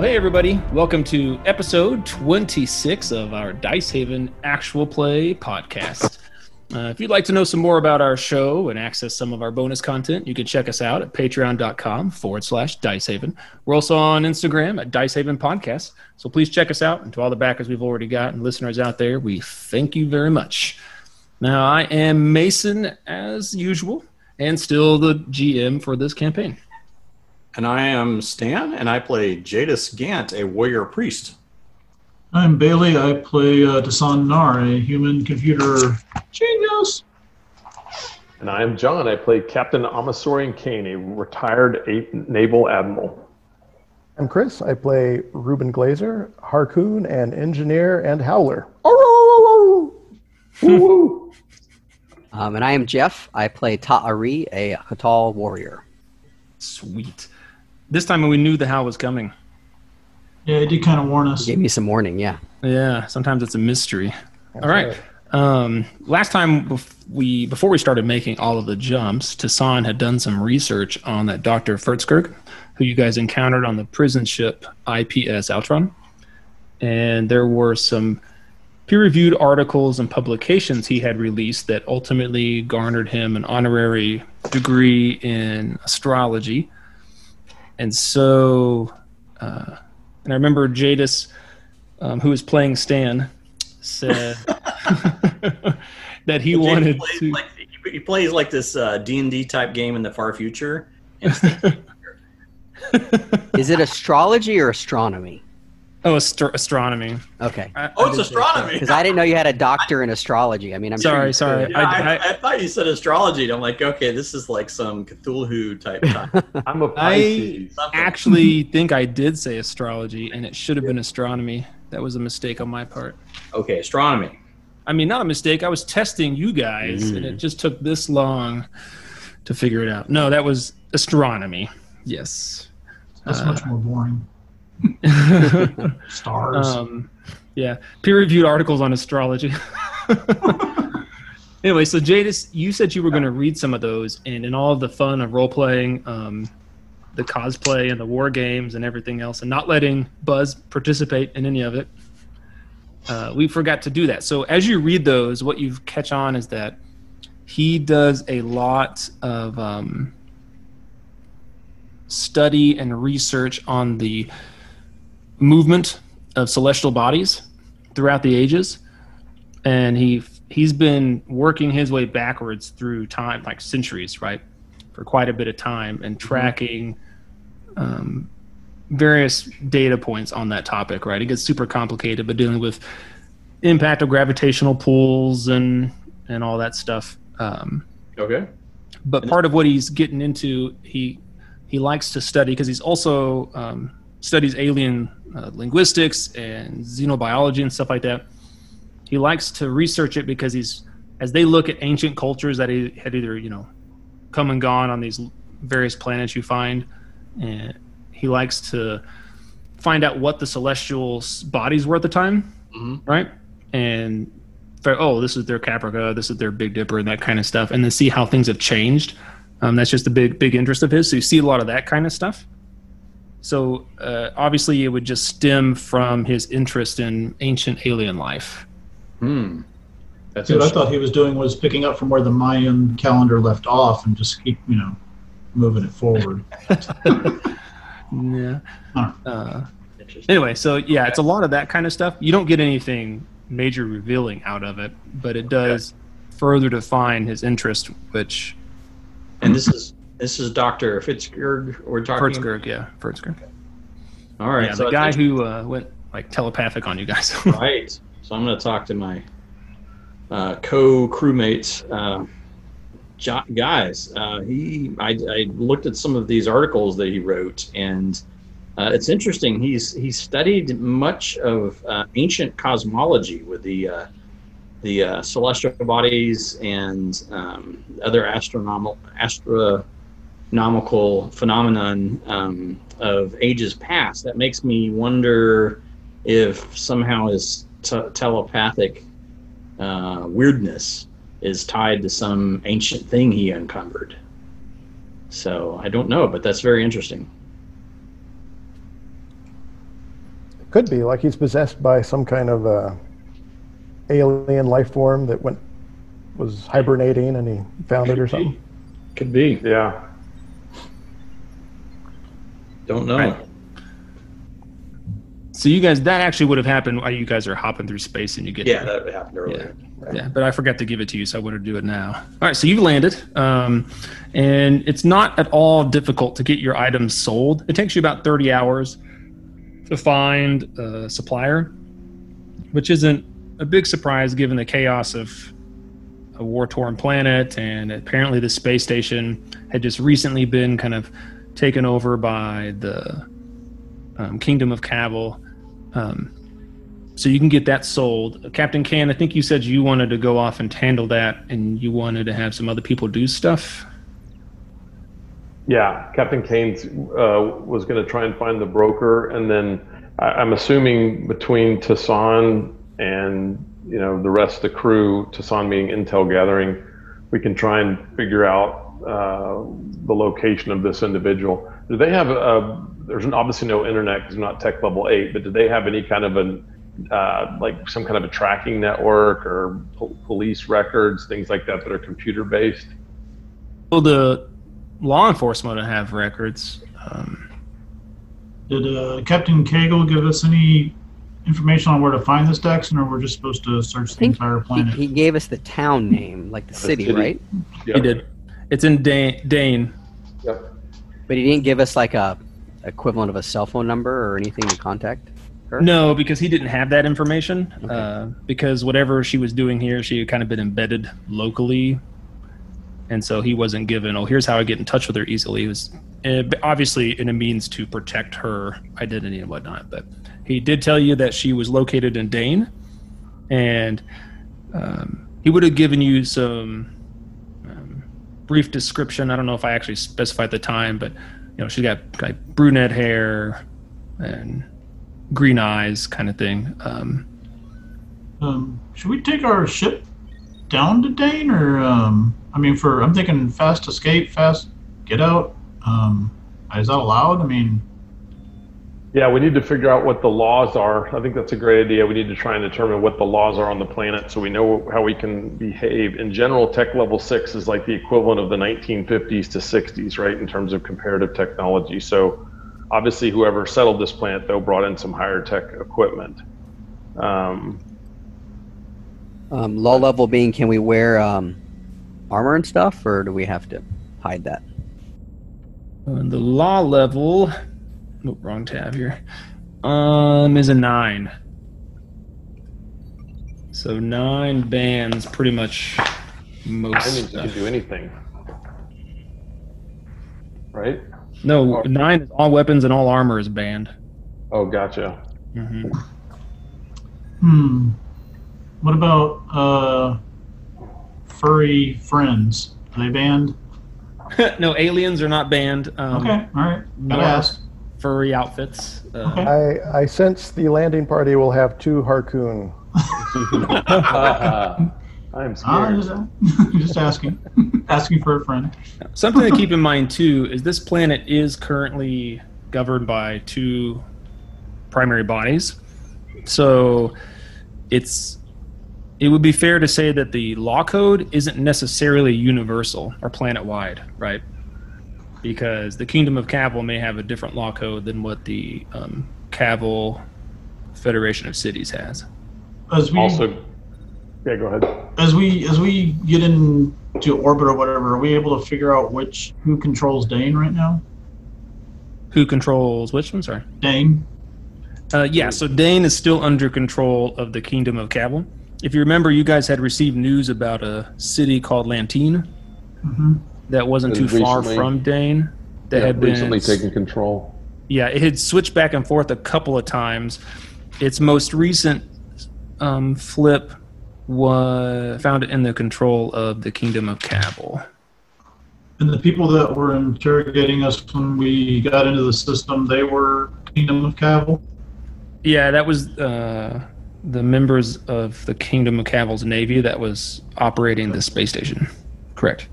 Well, hey everybody, welcome to episode 26 of our Dice Haven actual play podcast. Uh, if you'd like to know some more about our show and access some of our bonus content, you can check us out at patreon.com forward slash dicehaven. We're also on Instagram at dicehaven podcast. So please check us out. And to all the backers we've already got and listeners out there, we thank you very much. Now, I am Mason as usual and still the GM for this campaign. And I am Stan, and I play Jadis Gant, a warrior priest. I'm Bailey. I play uh, Dasan Nar, a human computer genius. And I am John. I play Captain Amasorian Kane, a retired a- naval admiral. I'm Chris. I play Ruben Glazer, Harcoon, and engineer and howler. Um, and I am Jeff. I play Ta'ari, a Hatal warrior. Sweet. This time we knew the how was coming. Yeah, it did kind of warn us. Gave me some warning, yeah. Yeah, sometimes it's a mystery. all right. Um, last time bef- we before we started making all of the jumps, Tassan had done some research on that Dr. Fertzkirk, who you guys encountered on the prison ship IPS Outron. And there were some peer-reviewed articles and publications he had released that ultimately garnered him an honorary degree in astrology. And so uh, and I remember Jadis, um, who was playing Stan, said that he Jadis wanted plays to. like, he- he plays like this uh, D&D type game in the far future. Is it astrology or astronomy? Oh, astro- astronomy. Okay. I- Oh, I it's astronomy. Because I didn't know you had a doctor in astrology. I mean, I'm Sorry, you sorry. Yeah, I, I- I, thought you said astrology, and I'm like, okay, this is like some Cthulhu type. type. I'm a Pisces. I actually think I did say astrology, and it should have been astronomy. That was a mistake on my part. okay, astronomy. I mean, not a mistake. I was testing you guys, and it just took this long to figure it out. No, that was astronomy. Yes. That's Uh, much more boring. Stars. Um, yeah, peer-reviewed articles on astrology. anyway, so Jadis, you said you were going to read some of those, and in all of the fun of role-playing, um, the cosplay and the war games and everything else, and not letting Buzz participate in any of it, uh, we forgot to do that. So as you read those, what you catch on is that he does a lot of um, study and research on the movement of celestial bodies throughout the ages. And he he's been working his way backwards through time like centuries right? For quite a bit of time and tracking um, various data points on that topic right? It gets super complicated but dealing with impact of gravitational pulls and and all that stuff um, Okay. but part of what he's getting into he he likes to study because he's also um, studies alien uh, linguistics and xenobiology and stuff like that. He likes to research it because he's as they look at ancient cultures that he had either you know come and gone on these various planets you find and he likes to find out what the celestial bodies were at the time Mhm. right? And oh this is their caprica this is their big dipper and that kind of stuff and then see how things have changed. Um, that's just a big big interest of his. So you see a lot of that kind of stuff so uh, obviously it would just stem from his interest in ancient alien life Hmm. That's See, what I thought he was doing was picking up from where the Mayan calendar left off and just keep, you know, moving it forward. yeah Huh. uh, anyway so yeah it's a lot of that kind of stuff you don't get anything major revealing out of it but it does further define his interest which And this is this is Doctor Fitzgerg. We're talking. Fertzgerg, yeah Fertzgerg. All right. yeah so the I guy think- who uh, went like telepathic on you guys right. So I'm going to talk to my uh, co-crewmates, uh, guys. Uh, he, I, I looked at some of these articles that he wrote, and uh, it's interesting. He's he studied much of uh, ancient cosmology with the uh, the uh, celestial bodies and um, other astronomical astronomical phenomenon um, of ages past. That makes me wonder if somehow his t- telepathic uh, weirdness is tied to some ancient thing he uncovered. So I don't know, but that's very interesting. Could be like he's possessed by some kind of uh, alien life form that went was hibernating and he found it or something. Could be. Yeah. Don't know. Right. So you guys, that actually would have happened while you guys are hopping through space and you get Yeah, there. that happened earlier. Yeah, but I forgot to give it to you, so I wanted to do it now. All right, so you landed, um, and it's not at all difficult to get your items sold. It takes you about 30 hours to find a supplier, which isn't a big surprise given the chaos of a war torn planet. And apparently, the space station had just recently been kind of taken over by the um, Kingdom of Cavil. Um, so you can get that sold. Captain Kane, I think you said you wanted to go off and handle that, and you wanted to have some other people do stuff. Yeah, Captain Kane uh, was going to try and find the broker, and then I, I'm assuming between Tassan and you know the rest of the crew, Tassan being intel gathering, we can try and figure out uh, the location of this individual. Do they have a? There's obviously no internet because not tech level eight, but do they have any kind of an uh, like some kind of a tracking network or po- police records, things like that that are computer based? Well, the law enforcement would have records. Um, Did uh, Captain Cagle give us any information on where to find this Daxon, or we're just supposed to search the entire planet? he gave us the town name, like the city, city. right? Yep. He did. It's in Dane. Dane. Yep. But he didn't give us like a equivalent of a cell phone number or anything to contact her. No, because he didn't have that information. Okay. Uh, because whatever she was doing here, she had kind of been embedded locally, and so he wasn't given. Oh, here's how I get in touch with her easily. It was uh, obviously in a means to protect her identity and whatnot. But he did tell you that she was located in Dane, and um, he would have given you some brief description. I don't know if I actually specified the time, but you know, she's got like brunette hair and green eyes, kind of thing. Um, Um, should we take our ship down to Dane, or um, I mean, for I'm thinking fast escape, fast get out. Um, is that allowed? I mean, Yeah, we need to figure out what the laws are. I think that's a great idea. We need to try and determine what the laws are on the planet so we know how we can behave. In general, tech level six is like the equivalent of the 1950s to 60s, right, in terms of comparative technology. So obviously, whoever settled this planet, though, brought in some higher tech equipment. Um, Um, low level being, can we wear um, armor and stuff, or do we have to hide that? on the law level, oh, wrong tab here, um, is a nine. So nine bans pretty much most. I most mean, you stuff. can do anything. Right? No, nine is all weapons and all armor is banned. Oh, gotcha. hmm hmm. What about uh, furry friends? Are they banned? no, aliens are not banned. Um, Okay, all right. Gotta nor ask. Furry outfits. Uh, I, I sense the landing party will have two Harkoon. I'm scared. just, just asking, asking for a friend. Something to keep in mind too is this planet is currently governed by two primary bodies. So it's it would be fair to say that the law code isn't necessarily universal or planet wide, right? Because the Kingdom of Cavil may have a different law code than what the um, Cavil Federation of Cities has. As we Also, yeah, go ahead. as we as we get into orbit or whatever, are we able to figure out which who controls Dane right now? Who controls which one? Sorry. Dane. Uh, yeah, so Dane is still under control of the Kingdom of Cavil. If you remember, you guys had received news about a city called Lantine hmm that wasn't too It was far from Dane. That Yeah, had been recently taken control. yeah, it had switched back and forth a couple of times. Its most recent um, flip was found it in the control of the Kingdom of Cavil. And the people that were interrogating us when we got into the system, they were Kingdom of Cavil. Yeah, that was uh, the members of the Kingdom of Cavil's navy that was operating the space station. Correct.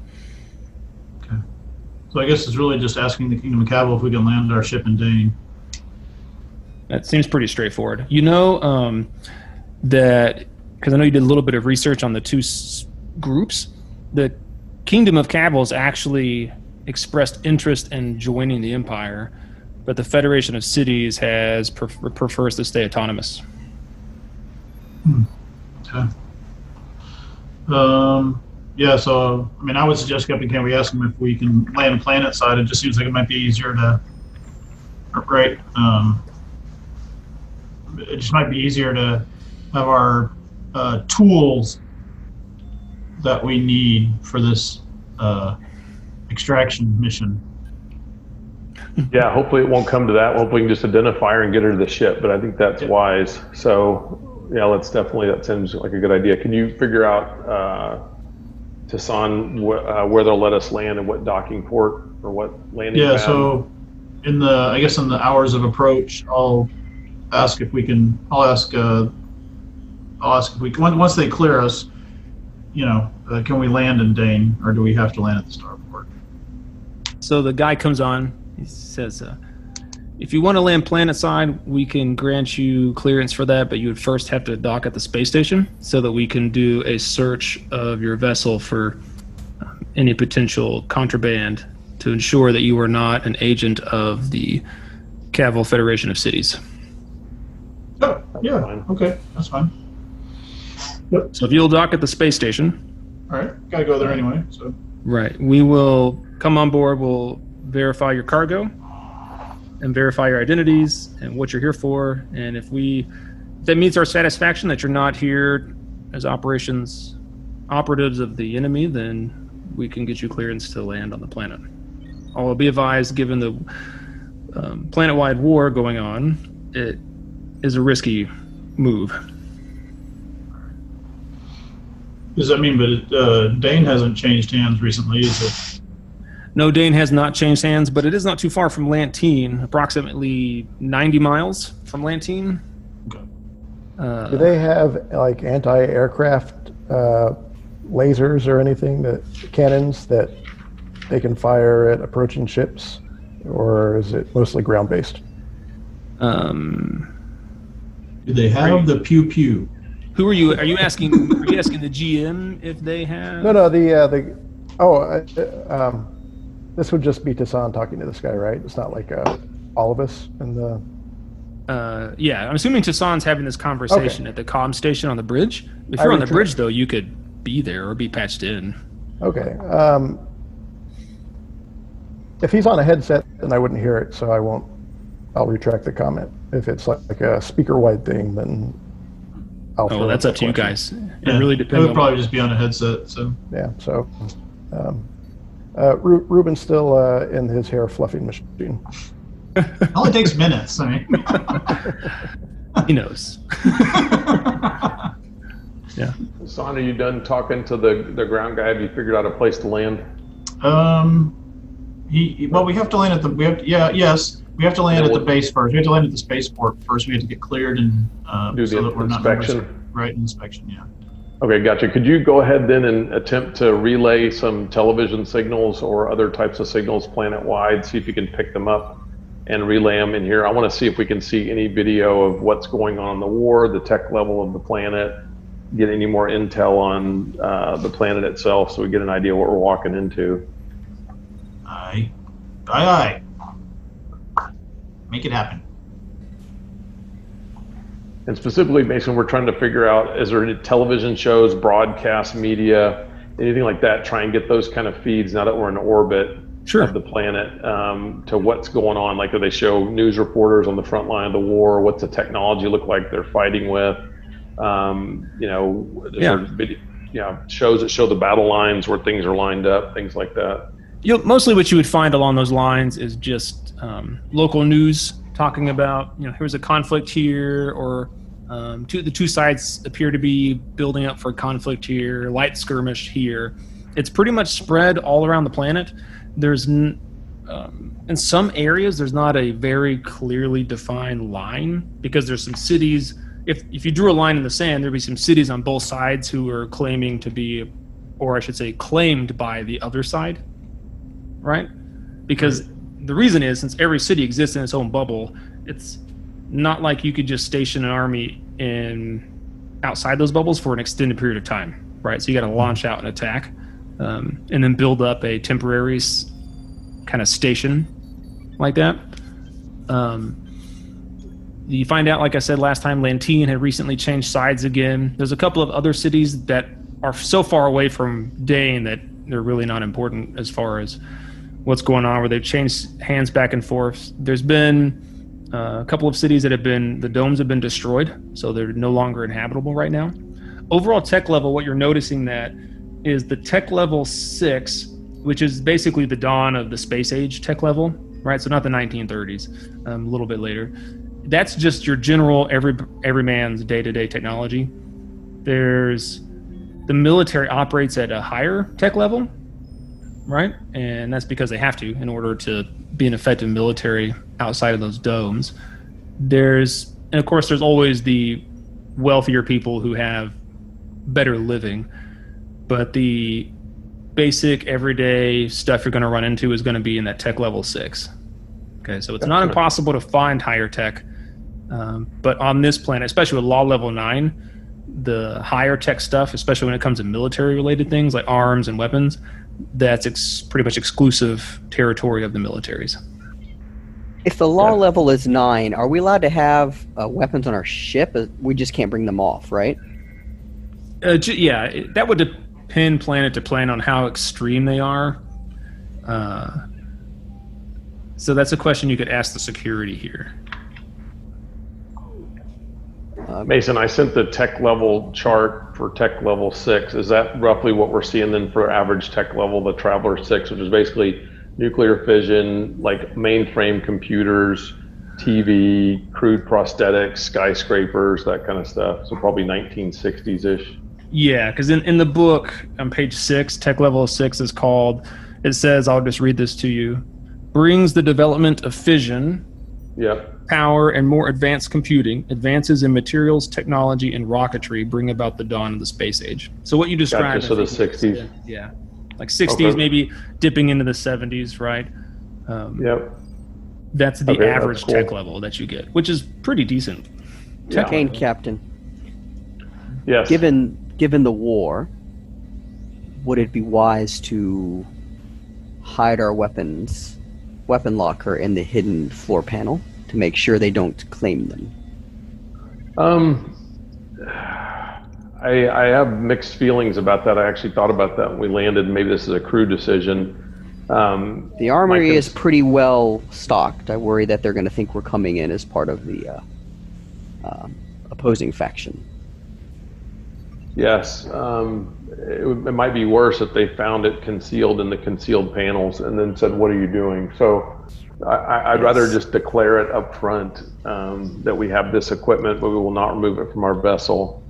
So I guess it's really just asking the Kingdom of Cavil if we can land our ship in Dane. That seems pretty straightforward. You know um, that because I know you did a little bit of research on the two s- groups. The Kingdom of Cavils actually expressed interest in joining the Empire, but the Federation of Cities has pref- prefers to stay autonomous. Hmm. Okay. Um, yeah, so, I mean, I would suggest, Captain, can we ask them if we can land planet side? It just seems like it might be easier to, right? Um, it just might be easier to have our uh, tools that we need for this uh, extraction mission. Yeah, hopefully it won't come to that. Hopefully we can just identify her and get her to the ship, but I think that's Yeah. wise. So, yeah, let's definitely, that seems like a good idea. Can you figure out, uh, Tassan wh- uh, where they'll let us land and what docking port or what landing Yeah, pad? so in the, I guess in the hours of approach, I'll ask if we can, I'll ask, uh, I'll ask if we, can- once they clear us, you know, uh, can we land in Dane or do we have to land at the starport? So the guy comes on. He says, uh, "If you want to land planet side, we can grant you clearance for that, but you would first have to dock at the space station so that we can do a search of your vessel for um, any potential contraband to ensure that you are not an agent of the Cavil Federation of Cities. Oh, yeah, fine. okay, that's fine. Yep. So if you'll dock at the space station, All right, gotta go there anyway, so. Right. We will come on board. We'll verify your cargo and verify your identities and what you're here for. And if we if that meets our satisfaction that you're not here as operations operatives of the enemy, then we can get you clearance to land on the planet. Although be advised, given the um, planet-wide war going on, it is a risky move. Does that mean, it, uh, Dane hasn't changed hands recently, is it? No, Dane has not changed hands, but it is not too far from Lantine, approximately 90 miles from Lantine. Okay. Uh, Do they have like anti-aircraft uh, lasers or anything that cannons that they can fire at approaching ships, or is it mostly ground-based? um, Do they have the pew pew? who are you? Are you asking? Are you asking the GM if they have? No, no, the uh, the oh, uh, um, this would just be Tassan talking to this guy, right? It's not like uh, all of us in the. Uh, yeah, I'm assuming Tassan's having this conversation at the comm station on the bridge. If you're on the bridge, though, you could be there or be patched in. Okay. Um, if he's on a headset, then I wouldn't hear it, so I won't. I'll retract the comment. If it's like, like a speaker-wide thing, then I'll. Oh, well, that's up the to you question. guys. It really depends. It would on. probably just be on a headset, so. Yeah. So, um, uh, Ru- Ruben's still uh, in his hair fluffing machine. It only takes minutes, I mean. he knows. yeah. Son, are you done talking to the, the ground guy? Have you figured out a place to land? Um, he, he- well, we have to land at the, we have, to, yeah, yes, we have to land at the base first. We have to land at the spaceport first. We have to get cleared and, uh, Do so the that we're not. inspection? Right, inspection, yeah. Okay, gotcha. Could you go ahead then and attempt to relay some television signals or other types of signals planet-wide, see if you can pick them up and relay them in here? I want to see if we can see any video of what's going on in the war, the tech level of the planet, get any more intel on uh, the planet itself so we get an idea what we're walking into. Aye, aye, aye. Make it happen. And specifically, Mason, we're trying to figure out, is there any television shows, broadcast media, anything like that, try and get those kind of feeds now that we're in orbit Sure. of the planet um, to what's going on. Like, do they show news reporters on the front line of the war? What's the technology look like they're fighting with? Um, you know, Yeah. video, you know, shows that show the battle lines where things are lined up, things like that. you mostly what you would find along those lines is just um, local news talking about you know here's a conflict here or um, two, the two sides appear to be building up for conflict here light skirmish here. It's pretty much spread all around the planet. There's n- um, in some areas there's not a very clearly defined line because there's some cities. If, if you drew a line in the sand there'd be some cities on both sides who are claiming to be or i should say claimed by the other side right? Because the reason is since every city exists in its own bubble, it's not like you could just station an army in outside those bubbles for an extended period of time, right? So you got to launch out and attack, um, and then build up a temporary kind of station like that. Um, you find out, like I said last time, Lantine had recently changed sides again. There's a couple of other cities that are so far away from Dane that they're really not important as far as what's going on, where they've changed hands back and forth. There's been uh, a couple of cities that have been, the domes have been destroyed, so they're no longer inhabitable right now. Overall tech level, what you're noticing that is the tech level six, which is basically the dawn of the space age tech level, right? So not the 1930s, um, a little bit later. That's just your general every every man's day to day technology. There's the military operates at a higher tech level, right? And that's because they have to in order to be an effective military outside of those domes. There's and of course there's always the wealthier people who have better living, but the basic everyday stuff you're going to run into is going to be in that tech level 6. Okay, so it's not impossible to find higher tech. Um, but on this planet, especially with law level 9, the higher tech stuff, especially when it comes to military related things like arms and weapons, that's ex- pretty much exclusive territory of the militaries. If the law Yeah. level is nine, are we allowed to have uh, weapons on our ship? Uh, We just can't bring them off, right? Uh, j- yeah, it, that would depend planet to planet on how extreme they are. Uh, so that's a question you could ask the security here. Mason, I sent the tech level chart for tech level six. Is that roughly what we're seeing then for average tech level, the Traveller six, which is basically nuclear fission, like mainframe computers, TV, crude prosthetics, skyscrapers, that kind of stuff. So probably 1960s ish. Yeah, because in, in the book on page six, tech level six is called, it says, I'll just read this to you, brings the development of fission, Yep. power, and more advanced computing. Advances in materials, technology, and rocketry bring about the dawn of the space age. So what you described. Gotcha. So I the think, 60s. Yeah. Like 60s, Okay. maybe dipping into the 70s, right? Um, Yep. That's the Okay, that's average cool. tech level that you get, which is pretty decent. Yeah. Kane, Captain. Yes. Given given the war, would it be wise to hide our weapons, weapon locker in the hidden floor panel to make sure they don't claim them? Um, I, I have mixed feelings about that. I actually thought about that when we landed. Maybe this is a crew decision. Um, The armory My is pretty well stocked. I worry that they're going to think we're coming in as part of the uh, uh, opposing faction. yes, um, it, might be worse if they found it concealed in the concealed panels and then said, "What are you doing?" So. I- I, I'd rather just declare it up front um, that we have this equipment, but we will not remove it from our vessel.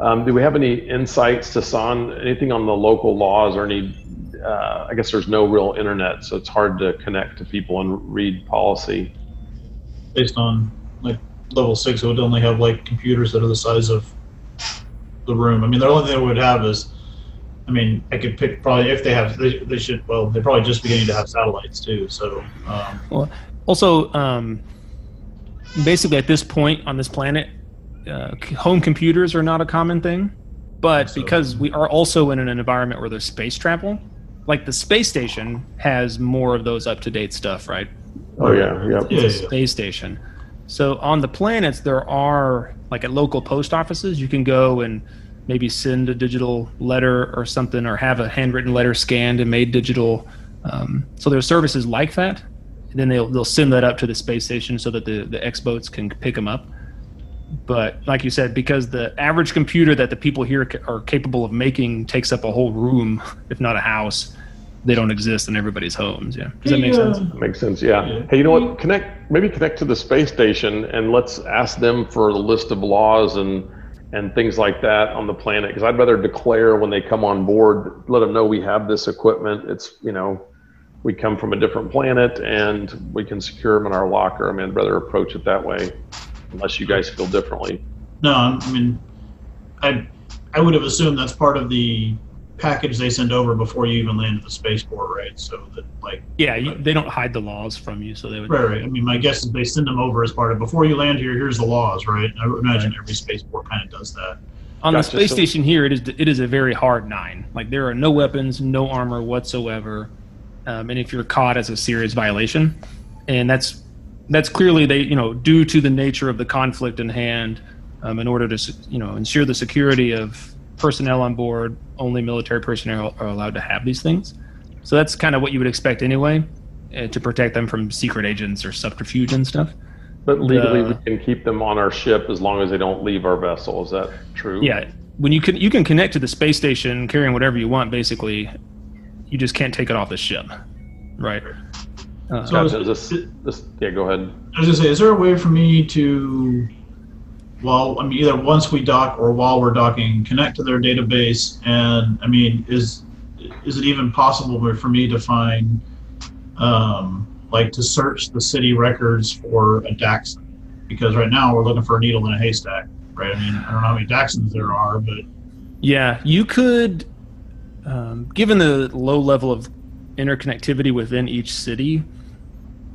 Um, do we have any insights Tassan? Anything on the local laws or any? Uh, I guess there's no real internet, so it's hard to connect to people and read policy. based on like level six, it would only have like computers that are the size of the room. I mean, the only thing it would have is, I mean, I could pick probably if they have, they, they should, well, they're probably just beginning to have satellites too. So, um, Also, um, basically, at this point on this planet, uh, home computers are not a common thing. But So- because we are also in an environment where there's space travel, like the space station has more of those up to date stuff, right? Oh yeah, yep. yeah, It's a yeah. space station. So on the planets, there are like at local post offices, you can go and maybe send a digital letter or something, or have a handwritten letter scanned and made digital. Um, so there are services like that. And then they'll they'll send that up to the space station so that the the X boats can pick them up. But like you said, because the average computer that the people here are capable of making takes up a whole room, if not a house, they don't exist in everybody's homes. Yeah, does that make Hey, sense? Makes sense. Yeah. Yeah. Hey, you know what? Connect maybe connect to the space station and let's ask them for the list of laws and and things like that on the planet. Because I'd rather declare when they come on board, let them know we have this equipment. It's you know we come from a different planet and we can secure them in our locker. I mean, I'd rather approach it that way, unless you guys feel differently. No, I mean, I I would have assumed that's part of the package they send over before you even land at the spaceport, right? So that like Yeah, you, they don't hide the laws from you, so they would. right, right. I mean, my guess is they send them over as part of before you land here. Here's the laws, right? I would imagine every spaceport kind of does that. On the space so- station here, it is it is a very hard nine. Like there are no weapons, no armor whatsoever, um, and if you're caught as a serious violation, and that's that's clearly they you know due to the nature of the conflict in hand, um, in order to you know ensure the security of personnel on board, only military personnel are allowed to have these things. So that's kind of what you would expect anyway, uh, to protect them from secret agents or subterfuge and stuff. But legally, Uh, we can keep them on our ship as long as they don't leave our vessel. Is that true? Yeah, when you can you can connect to the space station carrying whatever you want. Basically, you just can't take it off the ship, right? Uh, So- Gotcha. This, this, yeah, go ahead. I was gonna say, is there a way for me to, well, I mean, either once we dock or while we're docking, connect to their database? And I mean, is is it even possible for me to find, um, like, to search the city records for a Daxon? Because right now we're looking for a needle in a haystack, right? I mean, I don't know how many Daxons there are, but yeah, you could, um, given the low level of interconnectivity within each city,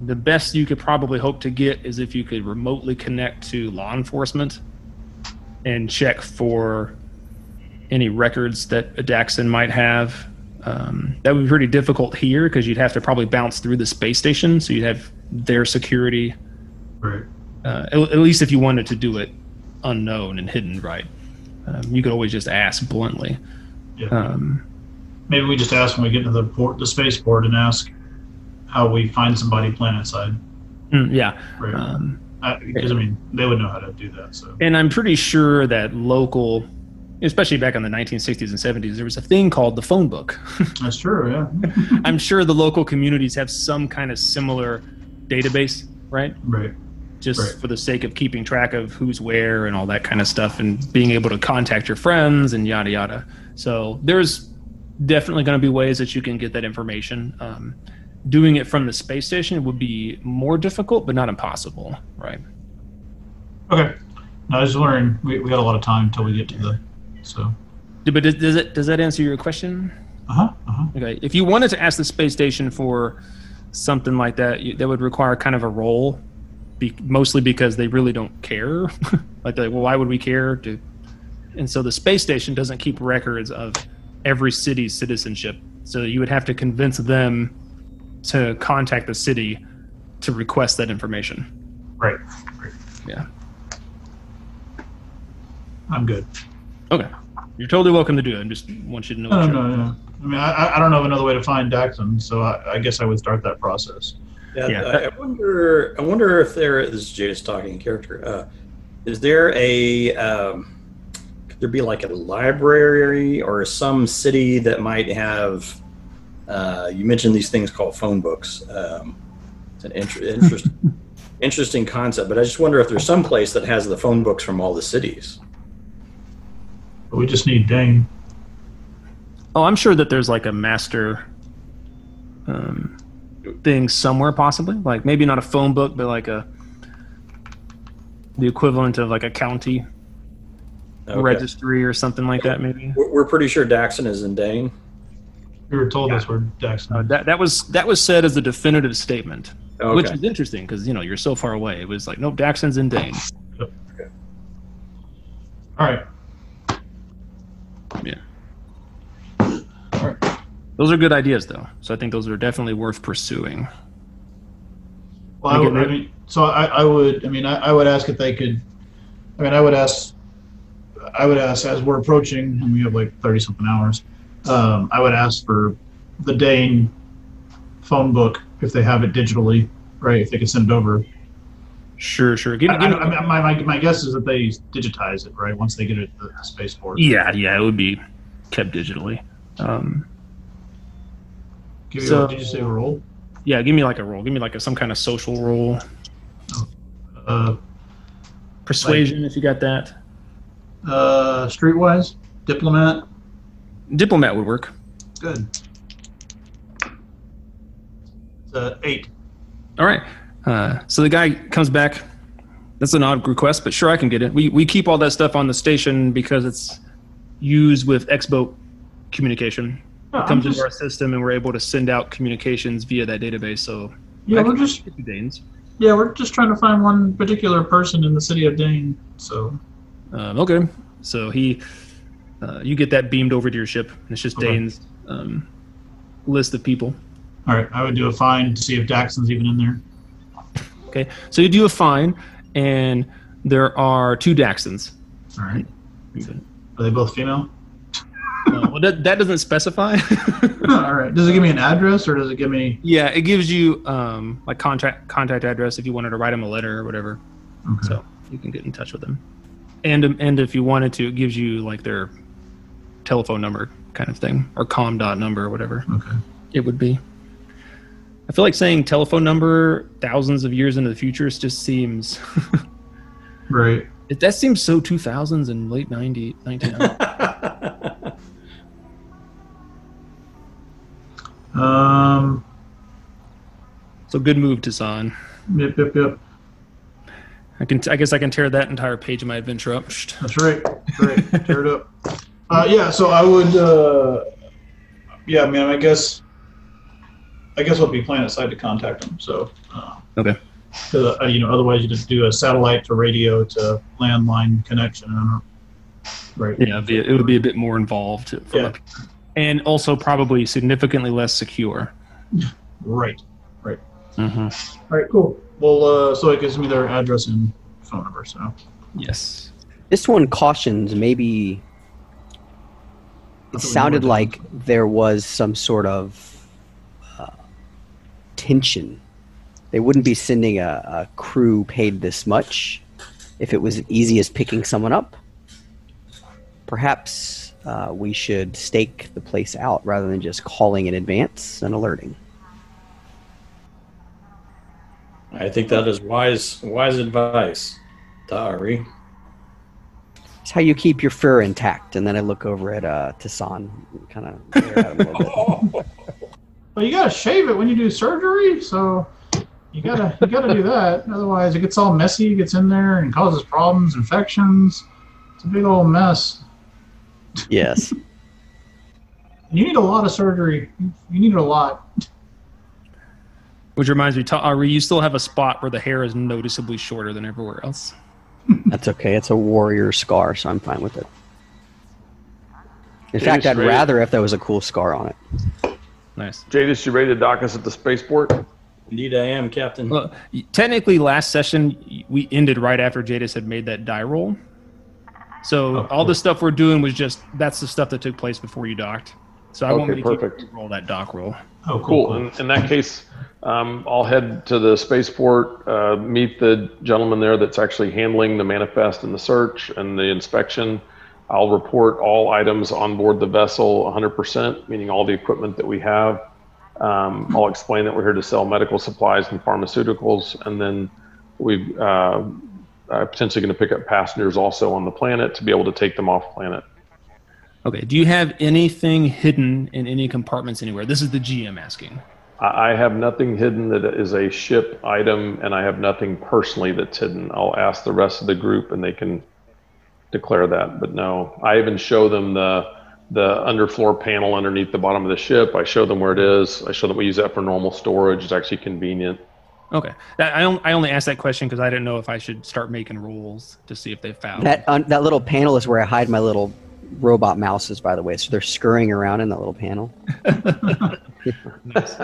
the best you could probably hope to get is if you could remotely connect to law enforcement and check for any records that a Daxon might have. Um, that would be pretty difficult here because you'd have to probably bounce through the space station, so you'd have their security. right. Uh, at, at least if you wanted to do it unknown and hidden, right? Um, you could always just ask bluntly. Yeah. Um, Maybe we just ask when we get to the port, the spaceport, and ask how we find somebody planet side, mm, yeah. right? Um, Because I mean, they would know how to do that. So and I'm pretty sure that local, especially back in the 1960s and 70s, there was a thing called the phone book. that's true. Yeah. I'm sure the local communities have some kind of similar database, right? right. Just Right. for the sake of keeping track of who's where and all that kind of stuff and being able to contact your friends and yada yada. So there's definitely going to be ways that you can get that information. Um, doing it from the space station would be more difficult, but not impossible, right? Okay. No, I was just wondering. We, we got a lot of time until we get to the. So. But does, does it does that answer your question? Uh huh. Uh huh. Okay, if you wanted to ask the space station for something like that, you, that would require kind of a role, be, mostly because they really don't care. like, like, well, why would we care? To, and so the space station doesn't keep records of every city's citizenship. So you would have to convince them to contact the city to request that information. Right. Right. Yeah. I'm good. Okay, you're totally welcome to do it. I just want you to know. No, no, no. I mean, I, I don't know of another way to find Daxon, so I, I guess I would start that process. Yeah, Yeah, I, I wonder. I wonder if there. This is Jadis talking character. Uh, is there a? Um, could there be like a library or some city that might have? Uh, you mentioned these things called phone books. Um, it's an inter- interest, interesting concept, but I just wonder if there's some place that has the phone books from all the cities. But we just need Dane. Oh, I'm sure that there's like a master um, thing somewhere, possibly. Like maybe not a phone book, but like a the equivalent of like a county Okay. registry or something like that. Maybe. We're, we're pretty sure Daxon is in Dane. We were told that's where Daxon. Uh, that that was that was said as a definitive statement, Okay. which is interesting because you know you're so far away. It was like, nope, Daxon's in Dane. Okay. All right. Yeah. All right. Those are good ideas, though. So I think those are definitely worth pursuing. Well, I, would, I mean, so I, I would. I mean, I, I would ask if they could. I mean, I would ask. I would ask as we're approaching, and we have like thirty something hours. Um, I would ask for the Dane phone book if they have it digitally, right? If they could send it over. Sure, sure. Give, I, give I, I, my, my, my guess is that they digitize it, right? Once they get it at the spaceport. yeah, yeah, it would be kept digitally. Um, Give So- a, did you say a roll? yeah, give me like a role. Give me like a, some kind of social role. Uh, Persuasion, if you got that. uh, streetwise, diplomat. Diplomat would work. Good. It's, uh, eight. All right. Uh, so the guy comes back. That's an odd request, but sure, I can get it. We we keep all that stuff on the station because it's used with X-boat communication. Yeah, It comes just, into our system, and we're able to send out communications via that database. So yeah, I we're just Danes. yeah, we're just trying to find one particular person in the city of Dane. So Um, okay, so he, uh, you get that beamed over to your ship, and it's just Okay. Dane's um, list of people. all right, I would do a find to see if Daxon's even in there. Okay, so you do a fine, and there are two Daxons. All right, Uh, are they both female? well, that, that doesn't specify. all right, does it give me an address or does it give me? yeah, it gives you um, like contact contact address if you wanted to write them a letter or whatever. Okay. So you can get in touch with them, and and if you wanted to, it gives you like their telephone number kind of thing or com dot number or whatever Okay. it would be. I feel like saying telephone number thousands of years into the future just seems Right. it, that seems so 2000s and late 90 1900s. Um. so good move Tassan. Yep. Yep. Yep. I can I guess I can tear that entire page of my adventure up. That's right. That's right. Tear it up. Uh, yeah. So I would. Uh, yeah, man. I guess. I guess I'll be planning side to contact them. So. Uh, Okay. 'cause, uh, you know, otherwise you just do a satellite to radio to landline connection. I don't know. Right. Yeah, it'd be, it would be a bit more involved from Yeah. up and also probably significantly less secure. Right. Mm-hmm. All right. Cool. Well, uh, so it gives me their address and phone number. So. Yes. This one cautions maybe. It That's what we sounded like there was some sort of uh, tension. They wouldn't be sending a, a crew paid this much if it was as easy as picking someone up. Perhaps uh, we should stake the place out rather than just calling in advance and alerting. I think that is wise wise advice, Dari. It's how you keep your fur intact. And then I look over at uh, Tassan, kind of glare at him a little bit. Well, you gotta shave it when you do surgery, so you gotta you gotta do that. Otherwise, it gets all messy, gets in there, and causes problems, infections. It's a big old mess. Yes. You need a lot of surgery. You need a lot. Which reminds me, Ta- Ari, you still have a spot where the hair is noticeably shorter than everywhere else. That's okay. It's a warrior scar, so I'm fine with it. In Yeah, fact, I'd great. rather if there was a cool scar on it. Nice. Jadis, you ready to dock us at the spaceport? Indeed, I am, Captain. Well, technically, last session we ended right after Jadis had made that die roll. So Oh, all the stuff we're doing was just that's the stuff that took place before you docked. So I won't Okay, make perfect. you roll that dock roll. Oh, Cool. cool. In, in that case, um, I'll head to the spaceport, uh, meet the gentleman there that's actually handling the manifest and the search and the inspection. I'll report all items on board the vessel 100%, meaning all the equipment that we have. Um, I'll explain that we're here to sell medical supplies and pharmaceuticals, and then we uh, are potentially going to pick up passengers also on the planet to be able to take them off planet. Okay. Do you have anything hidden in any compartments anywhere? This is the GM asking. I I have nothing hidden that is a ship item, and I have nothing personally that's hidden. I'll ask the rest of the group, and they can declare that. But no, I even show them the the underfloor panel underneath the bottom of the ship. I show them where it is. I show them we use that for normal storage. It's actually convenient. Okay. That, I, only, I only asked that question because I didn't know if I should start making rules to see if they found. That un- that little panel is where I hide my little robot mouses, by the way. So they're scurrying around in that little panel. Nice.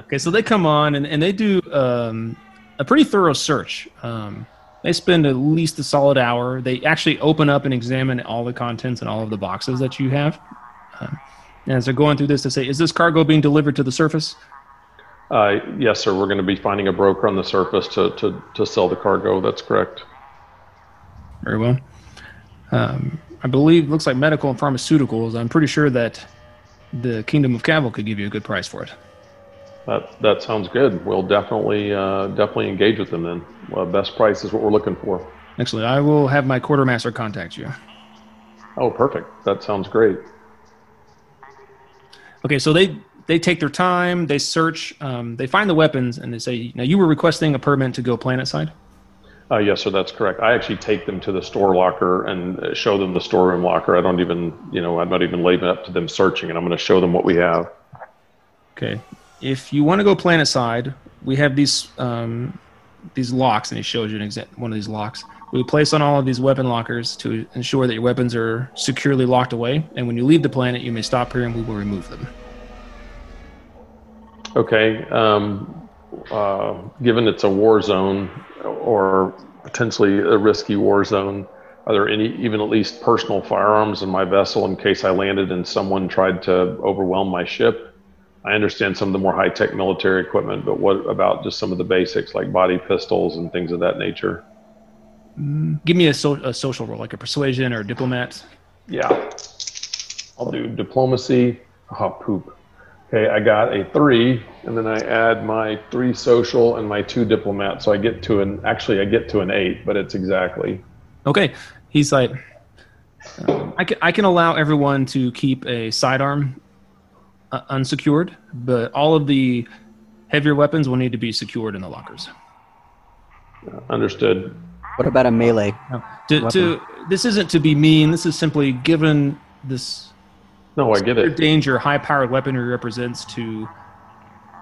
Okay, so they come on and, and they do um, a pretty thorough search. Um, they spend at least a solid hour. They actually open up and examine all the contents and all of the boxes that you have. Um, and as they're going through this, to say, is this cargo being delivered to the surface? Uh, yes, sir. We're going to be finding a broker on the surface to, to, to sell the cargo. That's correct. Very well. Um, I believe looks like medical and pharmaceuticals. I'm pretty sure that the Kingdom of Cavil could give you a good price for it. That that sounds good. We'll definitely uh, definitely engage with them then. Well, best price is what we're looking for. Excellent. I will have my quartermaster contact you. Oh, perfect. That sounds great. Okay, so they they take their time, they search, um, they find the weapons, and they say, "Now you were requesting a permit to go planet side." Uh, yes, sir, that's correct. I actually take them to the store locker and uh, show them the storeroom locker. I don't even, you know, I'm not even leaving up to them searching, and I'm going to show them what we have. Okay. If you want to go planet side, we have these um, these locks, and he shows you an exa- one of these locks. We place on all of these weapon lockers to ensure that your weapons are securely locked away. And when you leave the planet, you may stop here, and we will remove them. Okay. Um, uh, given it's a war zone or potentially a risky war zone, are there any, even at least personal firearms in my vessel in case I landed and someone tried to overwhelm my ship? I understand some of the more high tech military equipment, but what about just some of the basics like body pistols and things of that nature? Mm, give me a, so- a social role, like a persuasion or a diplomat. Yeah. I'll do diplomacy. Oh, poop. Okay, I got a three, and then I add my three social and my two diplomat, so I get to an. Actually, I get to an eight, but it's exactly. Okay. He's like, um, I, can, I can allow everyone to keep a sidearm uh, unsecured, but all of the heavier weapons will need to be secured in the lockers. Understood. What about a melee? Now, to, to, this isn't to be mean. This is simply given this No, I get the it. danger high-powered weaponry represents to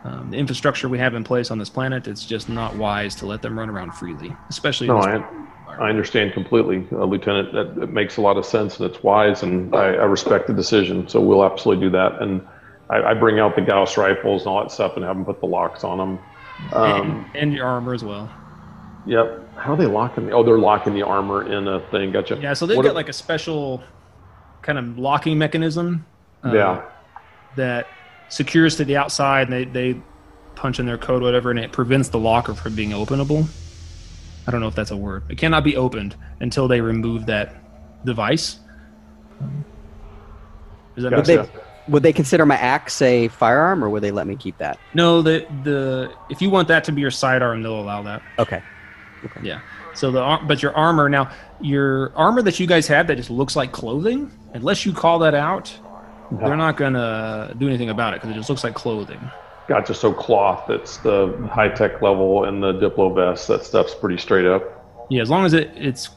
um, the infrastructure we have in place on this planet. It's just not wise to let them run around freely, especially. No, I, I understand completely, uh, Lieutenant. That, makes a lot of sense and it's wise, and I, I respect the decision. So we'll absolutely do that. And I, I bring out the Gauss rifles and all that stuff and have them put the locks on them. Um, and, and your armor as well. yep. How are they locking? The, oh, they're locking the armor in a thing. Gotcha. Yeah, so they've What got if- like a special kind of locking mechanism. uh, Yeah. That secures to the outside, and they they punch in their code, whatever, and it prevents the locker from being openable. I don't know if that's a word. It cannot be opened until they remove that device. Does that make Gotcha. sense? Would they consider my axe a firearm, or would they let me keep that? No, the the if you want that to be your sidearm, they'll allow that. Okay. Yeah. So the but your armor now, your armor that you guys have that just looks like clothing, unless you call that out, they're not gonna do anything about it because it just looks like clothing. Gotcha. So cloth, that's the high tech level, and the Diplo vest, that stuff's pretty straight up. Yeah, as long as it it's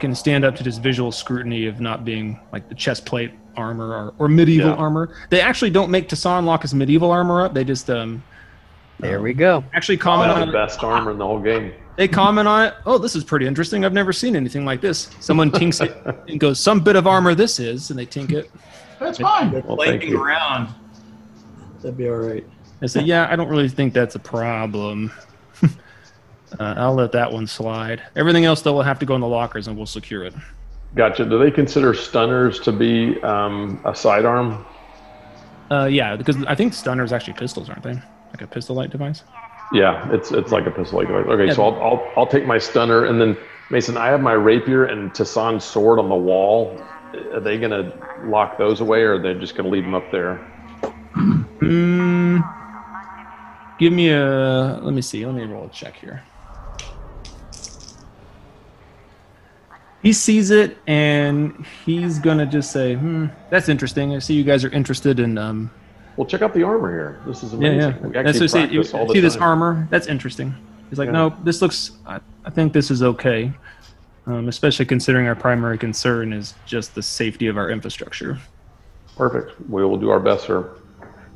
can stand up to this visual scrutiny of not being like the chest plate armor or, or medieval Yeah. armor. They actually don't make Tassan lock his medieval armor up. They just um There we go. actually comment on the it. best armor in the whole game. They comment on it. Oh, this is pretty interesting. I've never seen anything like this. Someone tinks it and goes, "Some bit of armor this is," and they tink it. That's fine. Well, thank Playing around. That'd be all right. I said, "Yeah, I don't really think that's a problem. uh, I'll let that one slide. Everything else, though, will have to go in the lockers, and we'll secure it." Gotcha. Do they consider stunners to be um, a sidearm? Uh, yeah, because I think stunners actually pistols, aren't they? Like a pistol-like device. Yeah, it's it's like a pistol. light device. okay, Yeah. so I'll, I'll I'll take my stunner and then Mason. I have my rapier and Tassan's sword on the wall. Are they gonna lock those away, or are they just gonna leave them up there? Hmm. Give me a. Let me see. Let me roll a check here. He sees it and he's gonna just say, "Hmm, that's interesting. I see you guys are interested in um, Well, check out the armor here. This is amazing. yeah. We That's actually just, see, the see this armor? That's interesting. He's like, Yeah. no, this looks. I, I think this is okay, um, especially considering our primary concern is just the safety of our infrastructure. Perfect. We will do our best, sir,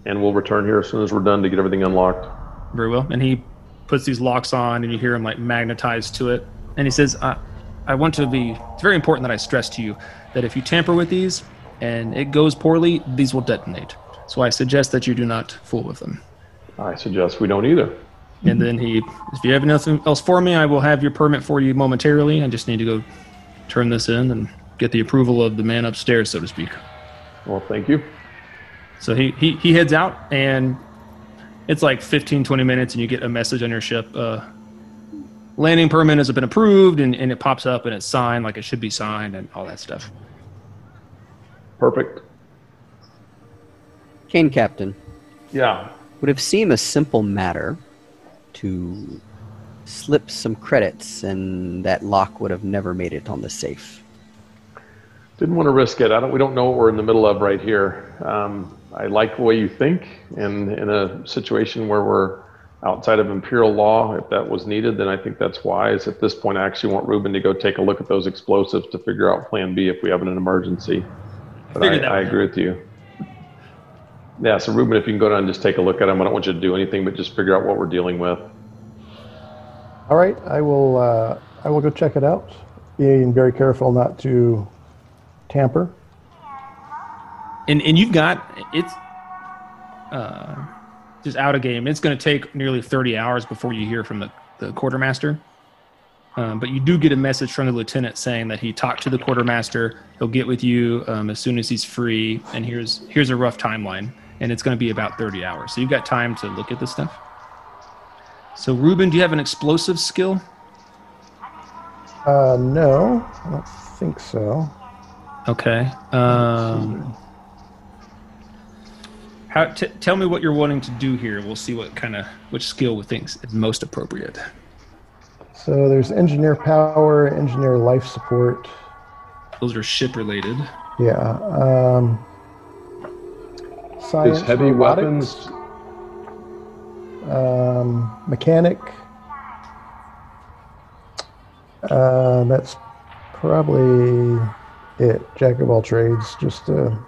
and we'll return here as soon as we're done to get everything unlocked. Very well. And he puts these locks on, and you hear him like magnetized to it. And he says, I, I want to be. It's very important that I stress to you that if you tamper with these and it goes poorly, these will detonate. So I suggest that you do not fool with them. I suggest we don't either. And then he, if you have nothing else for me, I will have your permit for you momentarily. I just need to go turn this in and get the approval of the man upstairs, so to speak. Well, thank you. So he, he, he heads out, and it's like 15, 20 minutes, and you get a message on your ship. Uh, landing permit has been approved, and, and it pops up and it's signed like it should be signed, and all that stuff. Perfect. Kane Captain, Yeah. would have seemed a simple matter to slip some credits, and that lock would have never made it on the safe. Didn't want to risk it. I don't. We don't know what we're in the middle of right here. Um, I like the way you think, and in a situation where we're outside of Imperial law, if that was needed, then I think that's wise. At this point, I actually want Ruben to go take a look at those explosives to figure out Plan B if we have an emergency. But I, Figured that I agree with you. Yeah, so Ruben, if you can go down and just take a look at them, I don't want you to do anything, but just figure out what we're dealing with. All right, I will. Uh, I will go check it out. Being very careful not to tamper. and and you've got it's uh, just out of game. It's going to take nearly thirty hours before you hear from the the quartermaster. Um, but you do get a message from the lieutenant saying that he talked to the quartermaster. He'll get with you um, as soon as he's free. And here's here's a rough timeline, and it's going to be about thirty hours. So you've got time to look at this stuff. So Ruben, do you have an explosive skill? Uh, no, I don't think so. Okay. Um, how? T- tell me what you're wanting to do here. We'll see what kind of which skill we think is most appropriate. So there's engineer power, engineer life support. Those are ship related. Yeah. Um, science, Is heavy robotics, weapons, um, mechanic. Uh, that's probably it. Jack of all trades, just to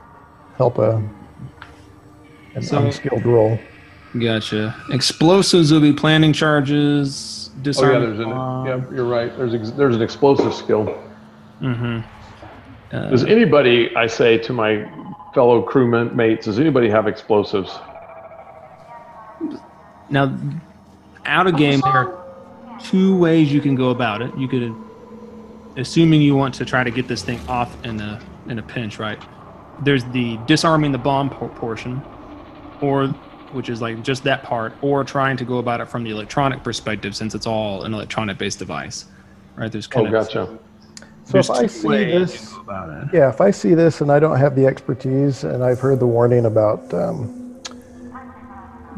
help a an So- unskilled role. Gotcha. Explosives will be planning charges. oh yeah, there's an, yeah, you're right. There's, ex- there's an explosive skill. Mm-hmm. Does anybody, I say to my fellow crewmen, mates, does anybody have explosives? Now, out of game, there are two ways you can go about it. You could, assuming you want to try to get this thing off in a in a pinch, right? There's the disarming the bomb por- portion, or which is like just that part, or trying to go about it from the electronic perspective, since it's all an electronic based device, right? There's Oh, of gotcha. So there's if I see this, about it. yeah, if I see this and I don't have the expertise, and I've heard the warning about um,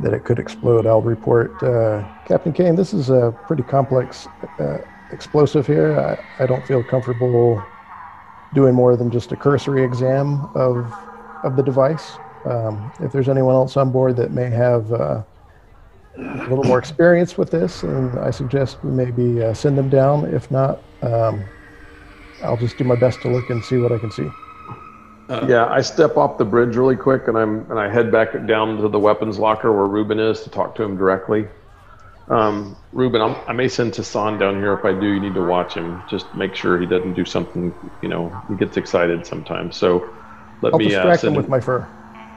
that it could explode, I'll report. Uh, Captain Kane, this is a pretty complex uh, explosive here. I, I don't feel comfortable doing more than just a cursory exam of of the device. Um, if there's anyone else on board that may have uh, a little more experience with this, and I suggest we maybe uh, send them down. If not, um, I'll just do my best to look and see what I can see. Yeah, I step off the bridge really quick and I'm and I head back down to the weapons locker where Ruben is to talk to him directly. Um, Ruben, I'm, I may send Tassan down here. If I do, you need to watch him. Just make sure he doesn't do something. You know, he gets excited sometimes. So let I'll me uh, distract send them with him. my fur.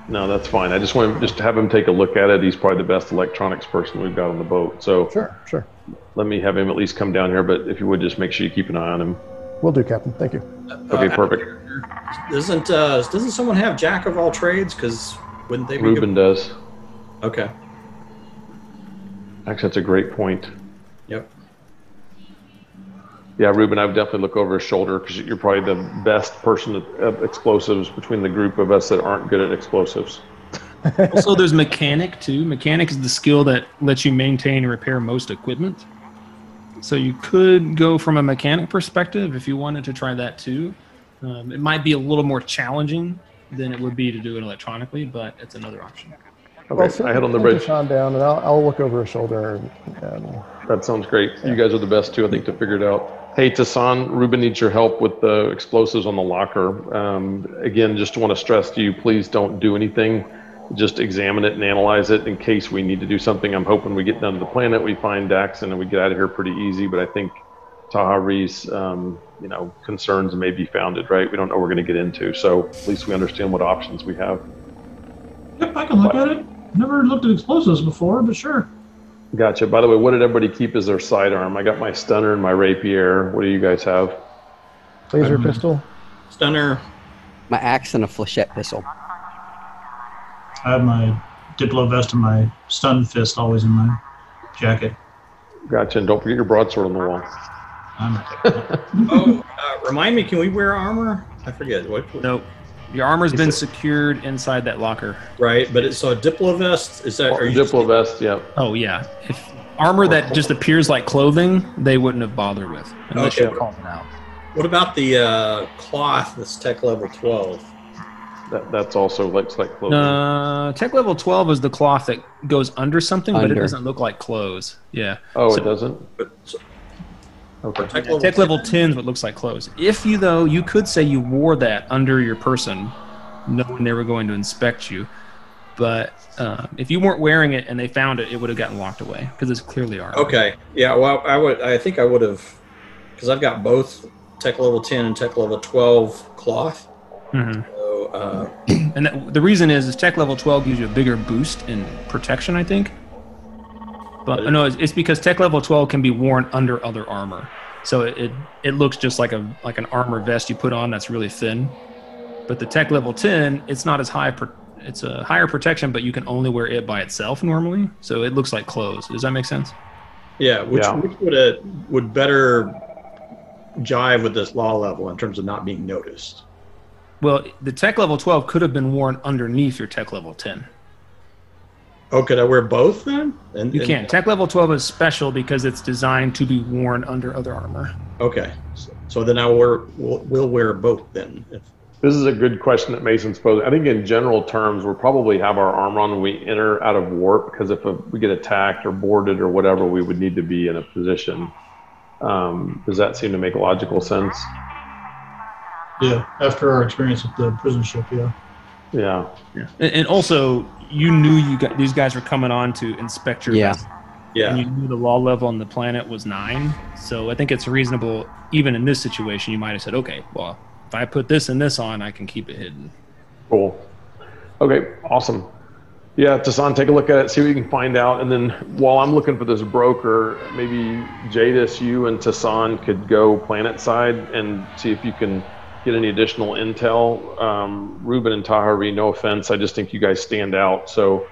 No, that's fine. I just want to just have him take a look at it. He's probably the best electronics person we've got on the boat. So Sure, sure. let me have him at least come down here. But if you would just make sure you keep an eye on him. Will do, Captain. Thank you. Okay, Uh, perfect. Doesn't uh, doesn't someone have jack of all trades? Because wouldn't they be? Ruben does. Okay. Actually, that's a great point. Yep. Yeah, Ruben, I would definitely look over his shoulder because you're probably the best person at, at explosives between the group of us that aren't good at explosives. also, there's mechanic too. Mechanic is the skill that lets you maintain and repair most equipment. So you could go from a mechanic perspective if you wanted to try that too. Um, it might be a little more challenging than it would be to do it electronically, but it's another option. Okay, send- I head on the send bridge. Tassan down, and I'll, I'll look over his shoulder. And, and That sounds great. You guys are the best too, I think, to figure it out. Hey, Tassan, Ruben needs your help with the explosives on the locker. Um, again, just want to stress to you, please don't do anything. Just examine it and analyze it in case we need to do something. I'm hoping we get down to the planet, we find Daxon, and we get out of here pretty easy. But I think Tahari's, um, you know, concerns may be founded, right? We don't know what we're going to get into, so at least we understand what options we have. Yep, I can look at it. Never looked at explosives before, but sure. Gotcha. By the way, what did everybody keep as their sidearm? I got my stunner and my rapier. What do you guys have? laser Um, pistol. Stunner. My axe and a flechette pistol. I have my Diplo vest and my stun fist always in my jacket. Gotcha. And don't forget your broadsword on the wall. I'm Oh, uh, remind me. Can we wear armor? I forget what. Nope. Your armor's been secured inside that locker. Right, but it's so a Diplo vest. Is that? Are you Diplo vest, yeah. Oh yeah. If armor that just appears like clothing, they wouldn't have bothered with unless Okay. you called it out. What about the uh, cloth that's tech level twelve? That, that's also looks like clothing. Uh, tech level 12 is the cloth that goes under something, but it doesn't look like clothes. Yeah. oh, so- it doesn't. But so, Okay. tech level, tech level 10 is what looks like clothes. If you, though, you could say you wore that under your person, knowing they were going to inspect you. But uh, if you weren't wearing it and they found it, it would have gotten locked away because it's clearly armor. Okay. Yeah. Well, I would. I think I would have, because I've got both tech level ten and tech level twelve cloth. Mhm. So uh, And that, the reason is, is tech level 12 gives you a bigger boost in protection, I think. But no, it's, it's because tech level 12 can be worn under other armor, so it, it it looks just like a like an armor vest you put on that's really thin. But the tech level 10, it's not as high. Pro, it's a higher protection, but you can only wear it by itself normally, so it looks like clothes. Does that make sense? yeah, which Yeah. which would uh, would better jive with this law level in terms of not being noticed. Well, the tech level 12 could have been worn underneath your tech level 10. Oh, could I wear both then? And You and- can. Tech level 12 is special because it's designed to be worn under other armor. Okay. So, so then I will wear, will will wear both then. If, This is a good question that Mason's posed. I think in general terms, we'll probably have our armor on when we enter out of warp because if we get attacked or boarded or whatever, we would need to be in a position. Um, does that seem to make logical sense? Yeah, after our experience with the prison ship, yeah. Yeah. And, and also, you knew you got these guys were coming on to inspect your Yeah. vessel, yeah. and you knew the law level on the planet was nine. So I think it's reasonable, even in this situation, you might have said, "Okay, well, if I put this and this on, I can keep it hidden." Cool. Okay, awesome. Yeah, Tassan, take a look at it, see what you can find out, and then while I'm looking for this broker, maybe Jadis, you and Tassan could go planet side and see if you can get any additional intel. Um, Ruben and Tahari, no offense, I just think you guys stand out. So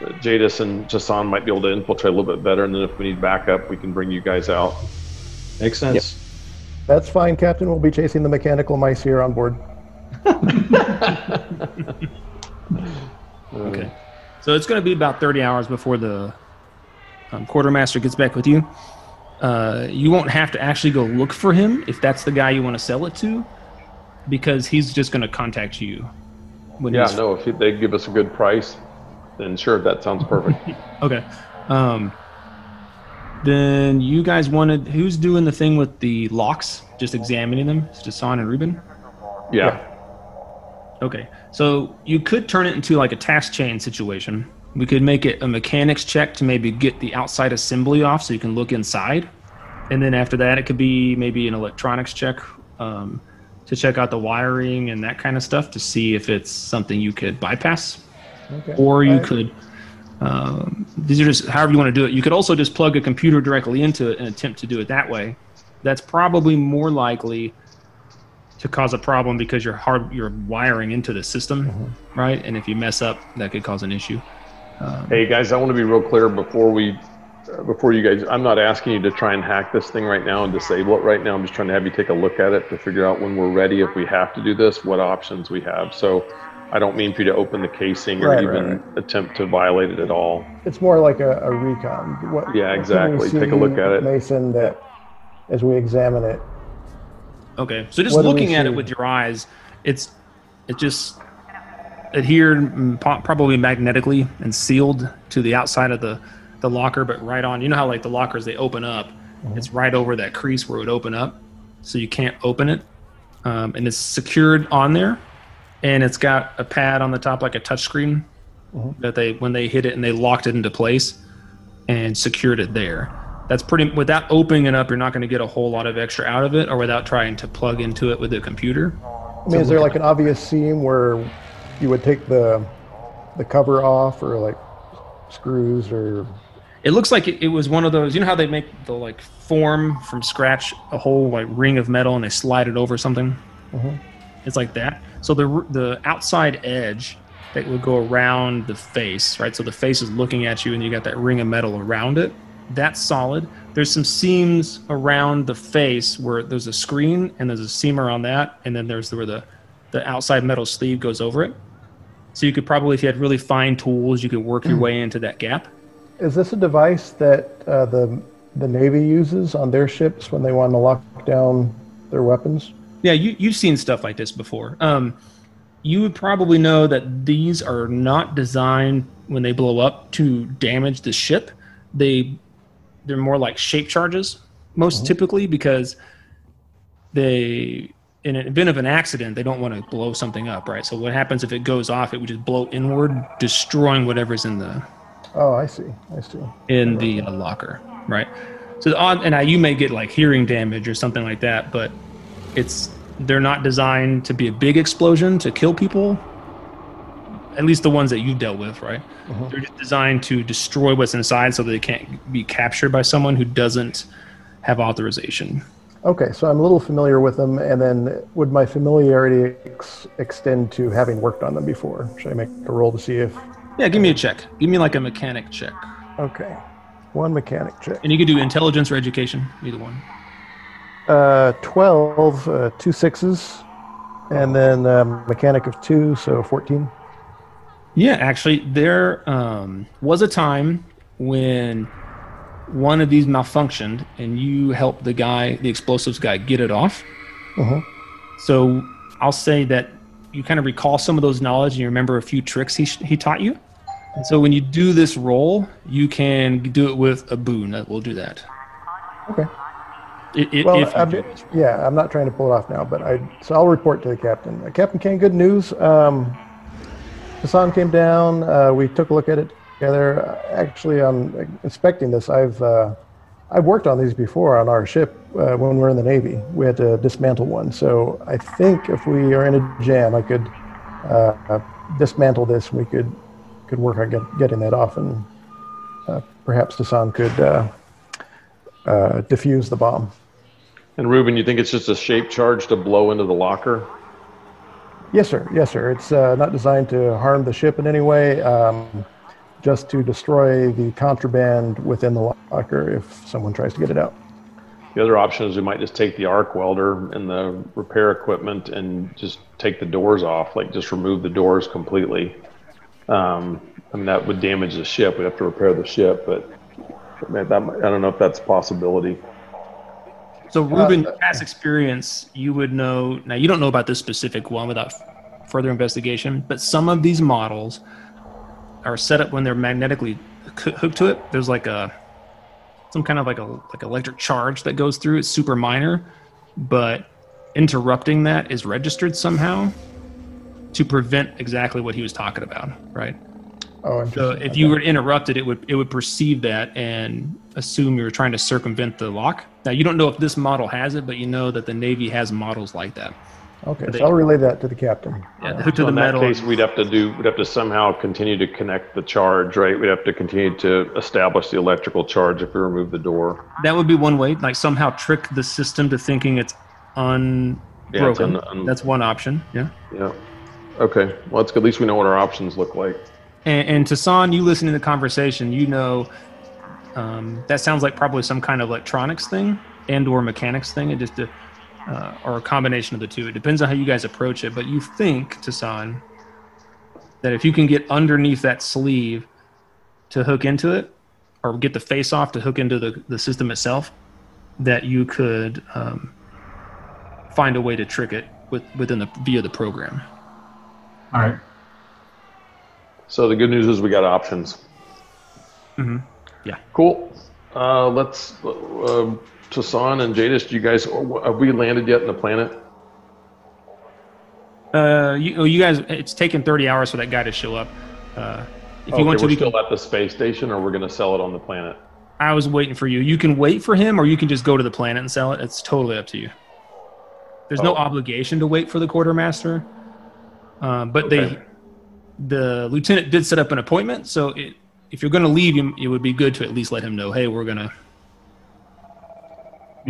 uh, Jadis and Tassan might be able to infiltrate a little bit better, and then if we need backup, we can bring you guys out. Makes sense. That's fine, Captain. We'll be chasing the mechanical mice here on board. Okay. So it's going to be about 30 hours before the um, quartermaster gets back with you. Uh, you won't have to actually go look for him if that's the guy you want to sell it to, because he's just going to contact you. When Yeah, no, if they give us a good price, then sure, that sounds perfect. Okay. Um, then you guys wanted who's doing the thing with the locks? Just examining them? It's Jason and Ruben. Yeah. Okay. So you could turn it into like a task chain situation. We could make it a mechanics check to maybe get the outside assembly off so you can look inside. And then after that, it could be maybe an electronics check um, to check out the wiring and that kind of stuff to see if it's something you could bypass. Okay. Or you I- could, um, these are just however you want to do it. You could also just plug a computer directly into it and attempt to do it that way. That's probably more likely to cause a problem because you're hard you're wiring into the system, right? And if you mess up, that could cause an issue. Hey guys, I want to be real clear before we, before you guys. I'm not asking you to try and hack this thing right now and disable it right now. I'm just trying to have you take a look at it to figure out when we're ready, if we have to do this, what options we have. So, I don't mean for you to open the casing or Right, even right, attempt to violate it at all. It's more like a, a recon. What, Yeah, what exactly. Take a look at it. Mason, that as we examine it, Okay, so just What do we looking at it with your eyes, it's it just adhered probably magnetically and sealed to the outside of the the locker, but right on. You know how like the lockers they open up, it's right over that crease where it would open up, so you can't open it, um, and it's secured on there, and it's got a pad on the top like a touch screen that they when they hit it and they locked it into place and secured it there. That's pretty. Without opening it up, you're not going to get a whole lot of extra out of it, or without trying to plug into it with a computer. I mean, is there like an obvious seam where you would take the the cover off, or like screws, or It looks like it, it was one of those. You know how they make the like form from scratch a whole like ring of metal and they slide it over something. Mm-hmm. It's like that. So the the outside edge that would go around the face, right? So the face is looking at you, and you got that ring of metal around it. That's solid. There's some seams around the face where there's a screen and there's a seam around that, and then there's where the the outside metal sleeve goes over it. So you could probably, if you had really fine tools, you could work your mm. way into that gap. Is this a device that uh, the the Navy uses on their ships when they want to lock down their weapons? Yeah, you, you've seen stuff like this before. Um, you would probably know that these are not designed when they blow up to damage the ship. They they're more like shape charges most typically because they in an event of an accident they don't want to blow something up right so what happens if it goes off it would just blow inward destroying whatever's in the Oh, I see. I see. in the uh, locker, right? So odd, and now you may get like hearing damage or something like that, but it's they're not designed to be a big explosion to kill people. At least the ones that you've dealt with, right? They're just designed to destroy what's inside, so that they can't be captured by someone who doesn't have authorization. Okay, so I'm a little familiar with them, and then would my familiarity ex- extend to having worked on them before? Should I make a roll to see if? Yeah, give me a check. Give me like a mechanic check, Okay, one mechanic check. and you can do intelligence or education, either one. Uh, 12, uh, two sixes, and then um, mechanic of two, so 14. Yeah, actually, there um, was a time when one of these malfunctioned, and you helped the guy, the explosives guy, get it off. Mhm. So I'll say that you kind of recall some of those knowledge, and you remember a few tricks he he taught you. And so when you do this roll, you can do it with a boon. That will do that. Okay. It, it, Well, I'm, yeah, I'm not trying to pull it off now, but I so I'll report to the captain. Uh, captain Kane, good news. Um, Tassan came down. Uh, we took a look at it together. Uh, actually, I'm inspecting this, I've uh, I've worked on these before on our ship uh, when we were in the Navy. We had to dismantle one, so I think if we are in a jam, I could uh, uh, dismantle this. We could could work on get, getting that off, and uh, perhaps Tassan could uh, uh, defuse the bomb. And Ruben, you think it's just a shape charge to blow into the locker? Yes, sir. Yes, sir. It's uh, not designed to harm the ship in any way, um, just to destroy the contraband within the locker if someone tries to get it out. The other option is we might just take the arc welder and the repair equipment and just take the doors off, like just remove the doors completely. Um, I mean, that would damage the ship. We'd have to repair the ship, but man, that, I don't know if that's a possibility. So, Ruben, your past experience, you would know. Now, you don't know about this specific one without f- further investigation, but some of these models are set up when they're magnetically hoo- hooked to it. There's like a some kind of like a like electric charge that goes through. It's super minor, but interrupting that is registered somehow to prevent exactly what he was talking about, right? Oh, So if you were interrupted, it would it would perceive that and assume you were trying to circumvent the lock. Now you don't know if this model has it, but you know that the Navy has models like that. okay, they- so I'll relay that to the captain. Yeah, hooked to So the in that case, we'd have to do, we'd have to somehow continue to connect the charge, right? We'd have to continue to establish the electrical charge if we remove the door. That would be one way, like somehow trick the system to thinking it's unbroken. Yeah, it's un- un- That's one option. Yeah. Yeah. Okay. Well, that's good. At least we know what our options look like. And, and Tassan, you listening to the conversation, you know um, that sounds like probably some kind of electronics thing and or mechanics thing, and just uh, or a combination of the two. It depends on how you guys approach it, but you think, Tassan, that if you can get underneath that sleeve to hook into it, or get the face off to hook into the, the system itself, that you could um, find a way to trick it with, within the via the program. All right. So the good news is we got options. Mm-hmm. Yeah. Cool. Uh, let's, uh, Tassan and Jadis, do you guys, have we landed yet in the planet? Uh, you, oh, you guys, it's taken 30 hours for that guy to show up. Uh, if you want to, we're we can, still at the space station or we're going to sell it on the planet? I was waiting for you. You can wait for him or you can just go to the planet and sell it. It's totally up to you. There's no Oh. obligation to wait for the quartermaster. Um, but Okay. they, the lieutenant did set up an appointment. So it, if you're going to leave him, it would be good to at least let him know, hey, we're going to.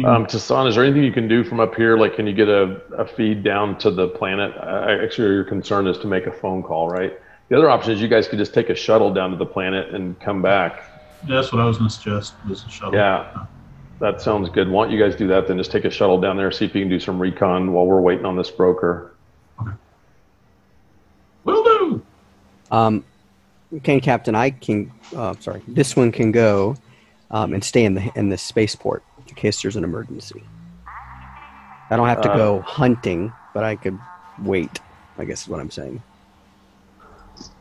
Um, Tassan, is there anything you can do from up here? Like, can you get a, a feed down to the planet? I, actually, your concern is to make a phone call, right? The other option is you guys could just take a shuttle down to the planet and come back. That's what I was going to suggest was a shuttle. Yeah, that sounds good. Why don't you guys do that? Then just take a shuttle down there, see if you can do some recon while we're waiting on this broker. Will do. Um, okay, Captain, I can. Uh, sorry, this one can go um, and stay in the in the spaceport in case there's an emergency. I don't have to Uh, go hunting, but I could wait I guess is what I'm saying.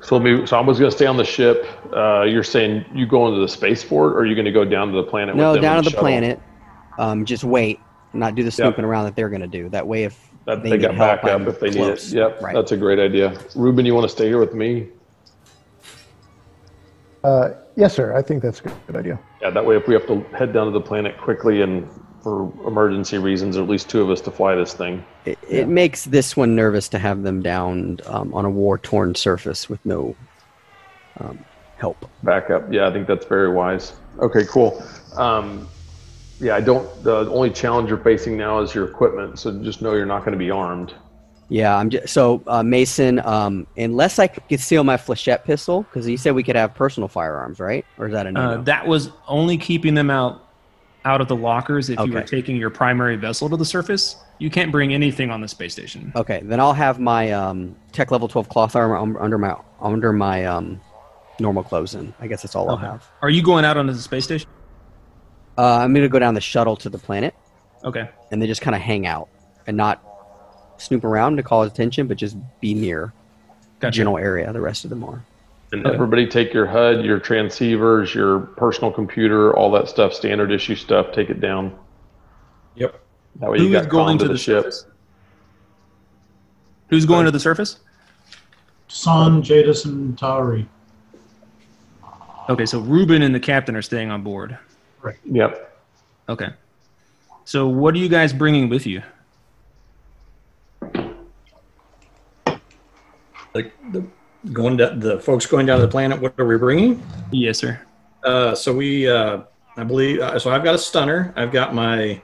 So let me. So I was going to stay on the ship. Uh, you're saying you go into the spaceport, or are you going to go down to the planet? No, down to the shuttle? planet. Um, just wait, not do the snooping around that they're going to do. That way, if That they they, got help, backup I'm if they close. need it. Yep, Right. that's a great idea. Ruben, you want to stay here with me? Uh, yes, sir. I think that's a good idea. Yeah, that way if we have to head down to the planet quickly and for emergency reasons, or at least two of us to fly this thing. It, it makes this one nervous to have them down um, on a war-torn surface with no um, help. Backup. Yeah, I think that's very wise. Okay, cool. Um, yeah, I don't. The only challenge you're facing now is your equipment. So just know you're not going to be armed. Yeah, I'm just so uh, Mason. Um, unless I could conceal my flechette pistol, because you said we could have personal firearms, right? Or is that a no? Uh, that was only keeping them out out of the lockers if you were taking your primary vessel to the surface. You can't bring anything on the space station. okay, then I'll have my um, tech level 12 cloth armor um, under my under my um, normal clothes. In I guess that's all I'll have. Are you going out onto the space station? Uh, I'm gonna go down the shuttle to the planet, Okay. and then just kind of hang out and not snoop around to cause attention, but just be near the Gotcha. general area. The rest of them are. And everybody take your HUD, your transceivers, your personal computer, all that stuff, standard issue stuff. Take it down. Yep. That way Who you is got going comm to the, ship. surface? Who's going to the surface? Son, Jadis, and Tauri. Okay, so Ruben and the captain are staying on board. Right. Yep. Okay. So what are you guys bringing with you? Like the going to the folks going down to the planet. What are we bringing? Yes, sir. Uh, so we, uh, I believe, uh, so I've got a stunner. I've got my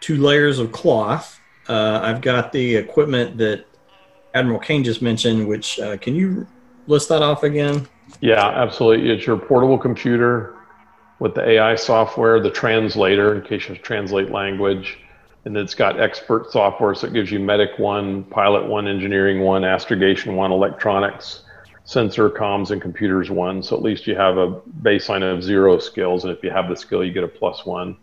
two layers of cloth. Uh, I've got the equipment that Admiral Kane just mentioned. Which uh, can you list that off again? Yeah, absolutely. It's your portable computer with the AI software, the translator in case you translate language. And it's got expert software, so it gives you medic one, pilot one, engineering one, astrogation one, electronics, sensor, comms, and computers one. So at least you have a baseline of zero skills. And if you have the skill, you get a plus one.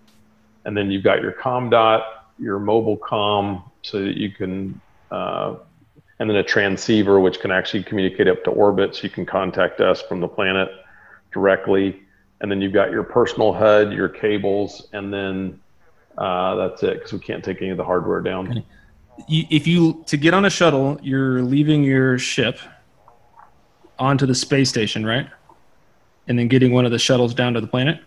And then you've got your com dot, your mobile com, so that you can, uh, and then a transceiver, which can actually communicate up to orbit, so you can contact us from the planet directly. And then you've got your personal HUD, your cables, and then uh, that's it because we can't take any of the hardware down. You, if you to get on a shuttle, you're leaving your ship onto the space station, right? And then getting one of the shuttles down to the planet.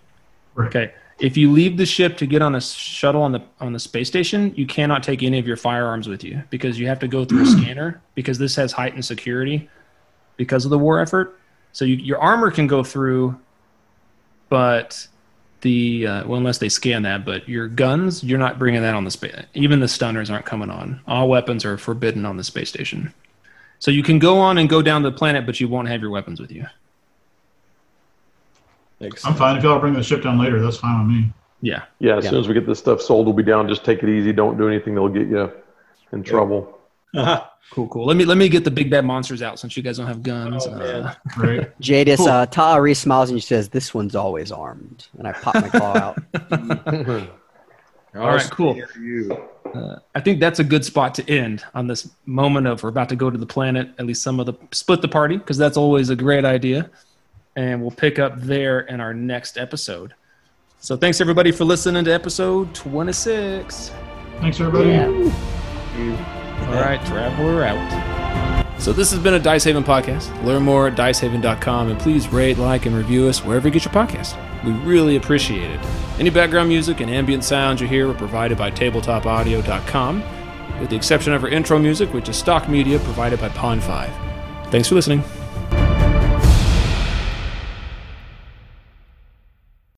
Right. Okay. If you leave the ship to get on a shuttle on the on the space station, you cannot take any of your firearms with you because you have to go through a scanner because this has heightened security because of the war effort. So you, your armor can go through, but the uh, well, unless they scan that, but your guns, you're not bringing that on the space. Even the stunners aren't coming on. All weapons are forbidden on the space station. So you can go on and go down to the planet, but you won't have your weapons with you. Makes I'm fine. If y'all bring the ship down later, that's fine with me. Yeah. Yeah, as Yeah. soon as we get this stuff sold, we'll be down. Just take it easy. Don't do anything that'll get you in trouble. Uh-huh. Cool, cool. Let me let me get the big bad monsters out since you guys don't have guns. Oh, man. Uh, Right. Jadis, Cool. uh, Ta'ari smiles and she says, "This one's always armed." And I pop my claw out. all right, cool. Uh, I think that's a good spot to end on this moment of we're about to go to the planet. At least some of the split the party because that's always a great idea, and we'll pick up there in our next episode. So thanks everybody for listening to episode twenty six. Thanks, everybody. Yeah. All right, Traveller out. So this has been a Dice Haven podcast. Learn more at dicehaven.com and please rate, like, and review us wherever you get your podcast. We really appreciate it. Any background music and ambient sounds you hear were provided by tabletopaudio.com, with the exception of our intro music, which is stock media provided by Pond5. Thanks for listening.